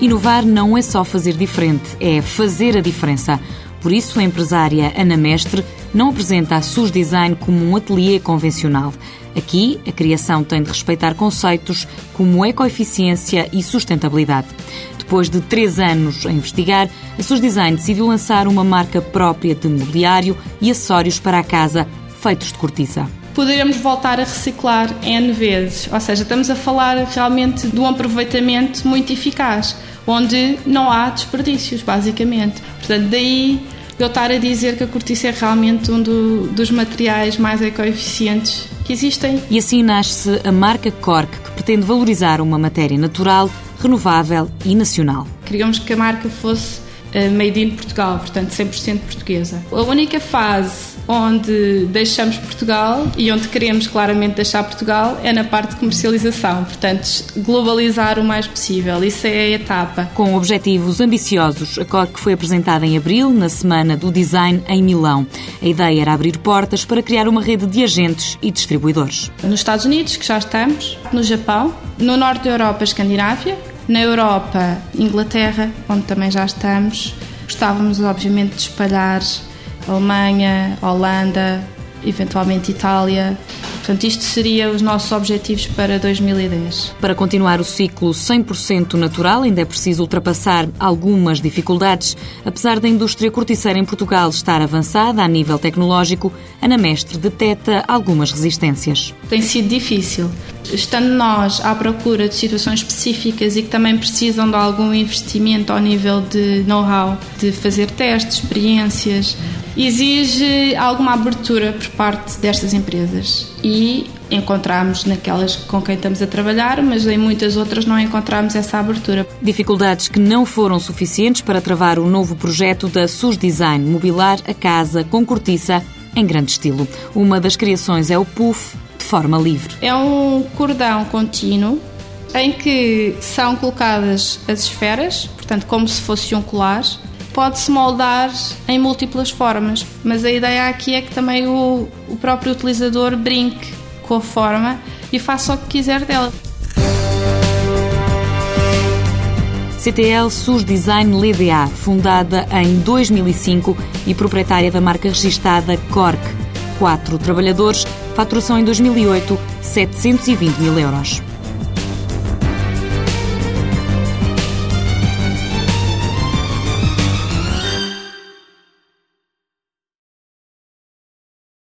Inovar não é só fazer diferente, é fazer a diferença. Por isso, a empresária Ana Mestre não apresenta a SUS Design como um ateliê convencional. Aqui, a criação tem de respeitar conceitos como ecoeficiência e sustentabilidade. Depois de três anos a investigar, a SUS Design decidiu lançar uma marca própria de mobiliário e acessórios para a casa, feitos de cortiça poderemos voltar a reciclar N vezes. Ou seja, estamos a falar realmente de um aproveitamento muito eficaz, onde não há desperdícios, basicamente. Portanto, daí eu estar a dizer que a cortiça é realmente um do, dos materiais mais ecoeficientes que existem. E assim nasce a marca Cork, que pretende valorizar uma matéria natural, renovável e nacional. Queríamos que a marca fosse made in Portugal, portanto 100% portuguesa. A única fase onde deixamos Portugal e onde queremos claramente deixar Portugal é na parte de comercialização, portanto, globalizar o mais possível. Isso é a etapa. Com objetivos ambiciosos, a CORC foi apresentada em abril, na Semana do Design em Milão. A ideia era abrir portas para criar uma rede de agentes e distribuidores. Nos Estados Unidos, que já estamos, no Japão, no norte da Europa, Escandinávia, na Europa, Inglaterra, onde também já estamos. Gostávamos, obviamente, de espalhar Alemanha, Holanda, eventualmente Itália. Portanto, isto seria os nossos objetivos para 2010. Para continuar o ciclo 100% natural, ainda é preciso ultrapassar algumas dificuldades. Apesar da indústria corticeira em Portugal estar avançada a nível tecnológico, Ana Mestre detecta algumas resistências. Tem sido difícil. Estando nós à procura de situações específicas e que também precisam de algum investimento ao nível de know-how, de fazer testes, experiências, exige alguma abertura por parte destas empresas e encontramos naquelas com quem estamos a trabalhar, mas em muitas outras não encontramos essa abertura. Dificuldades que não foram suficientes para travar o novo projeto da SUS Design, mobilar a casa com cortiça em grande estilo. Uma das criações é o puff de forma livre. É um cordão contínuo em que são colocadas as esferas, portanto como se fosse um colar, pode-se moldar em múltiplas formas, mas a ideia aqui é que também o, o próprio utilizador brinque com a forma e faça o que quiser dela. CTL SUS Design LDA, fundada em 2005 e proprietária da marca registada Cork. Quatro trabalhadores, faturação em 2008, 720 mil euros.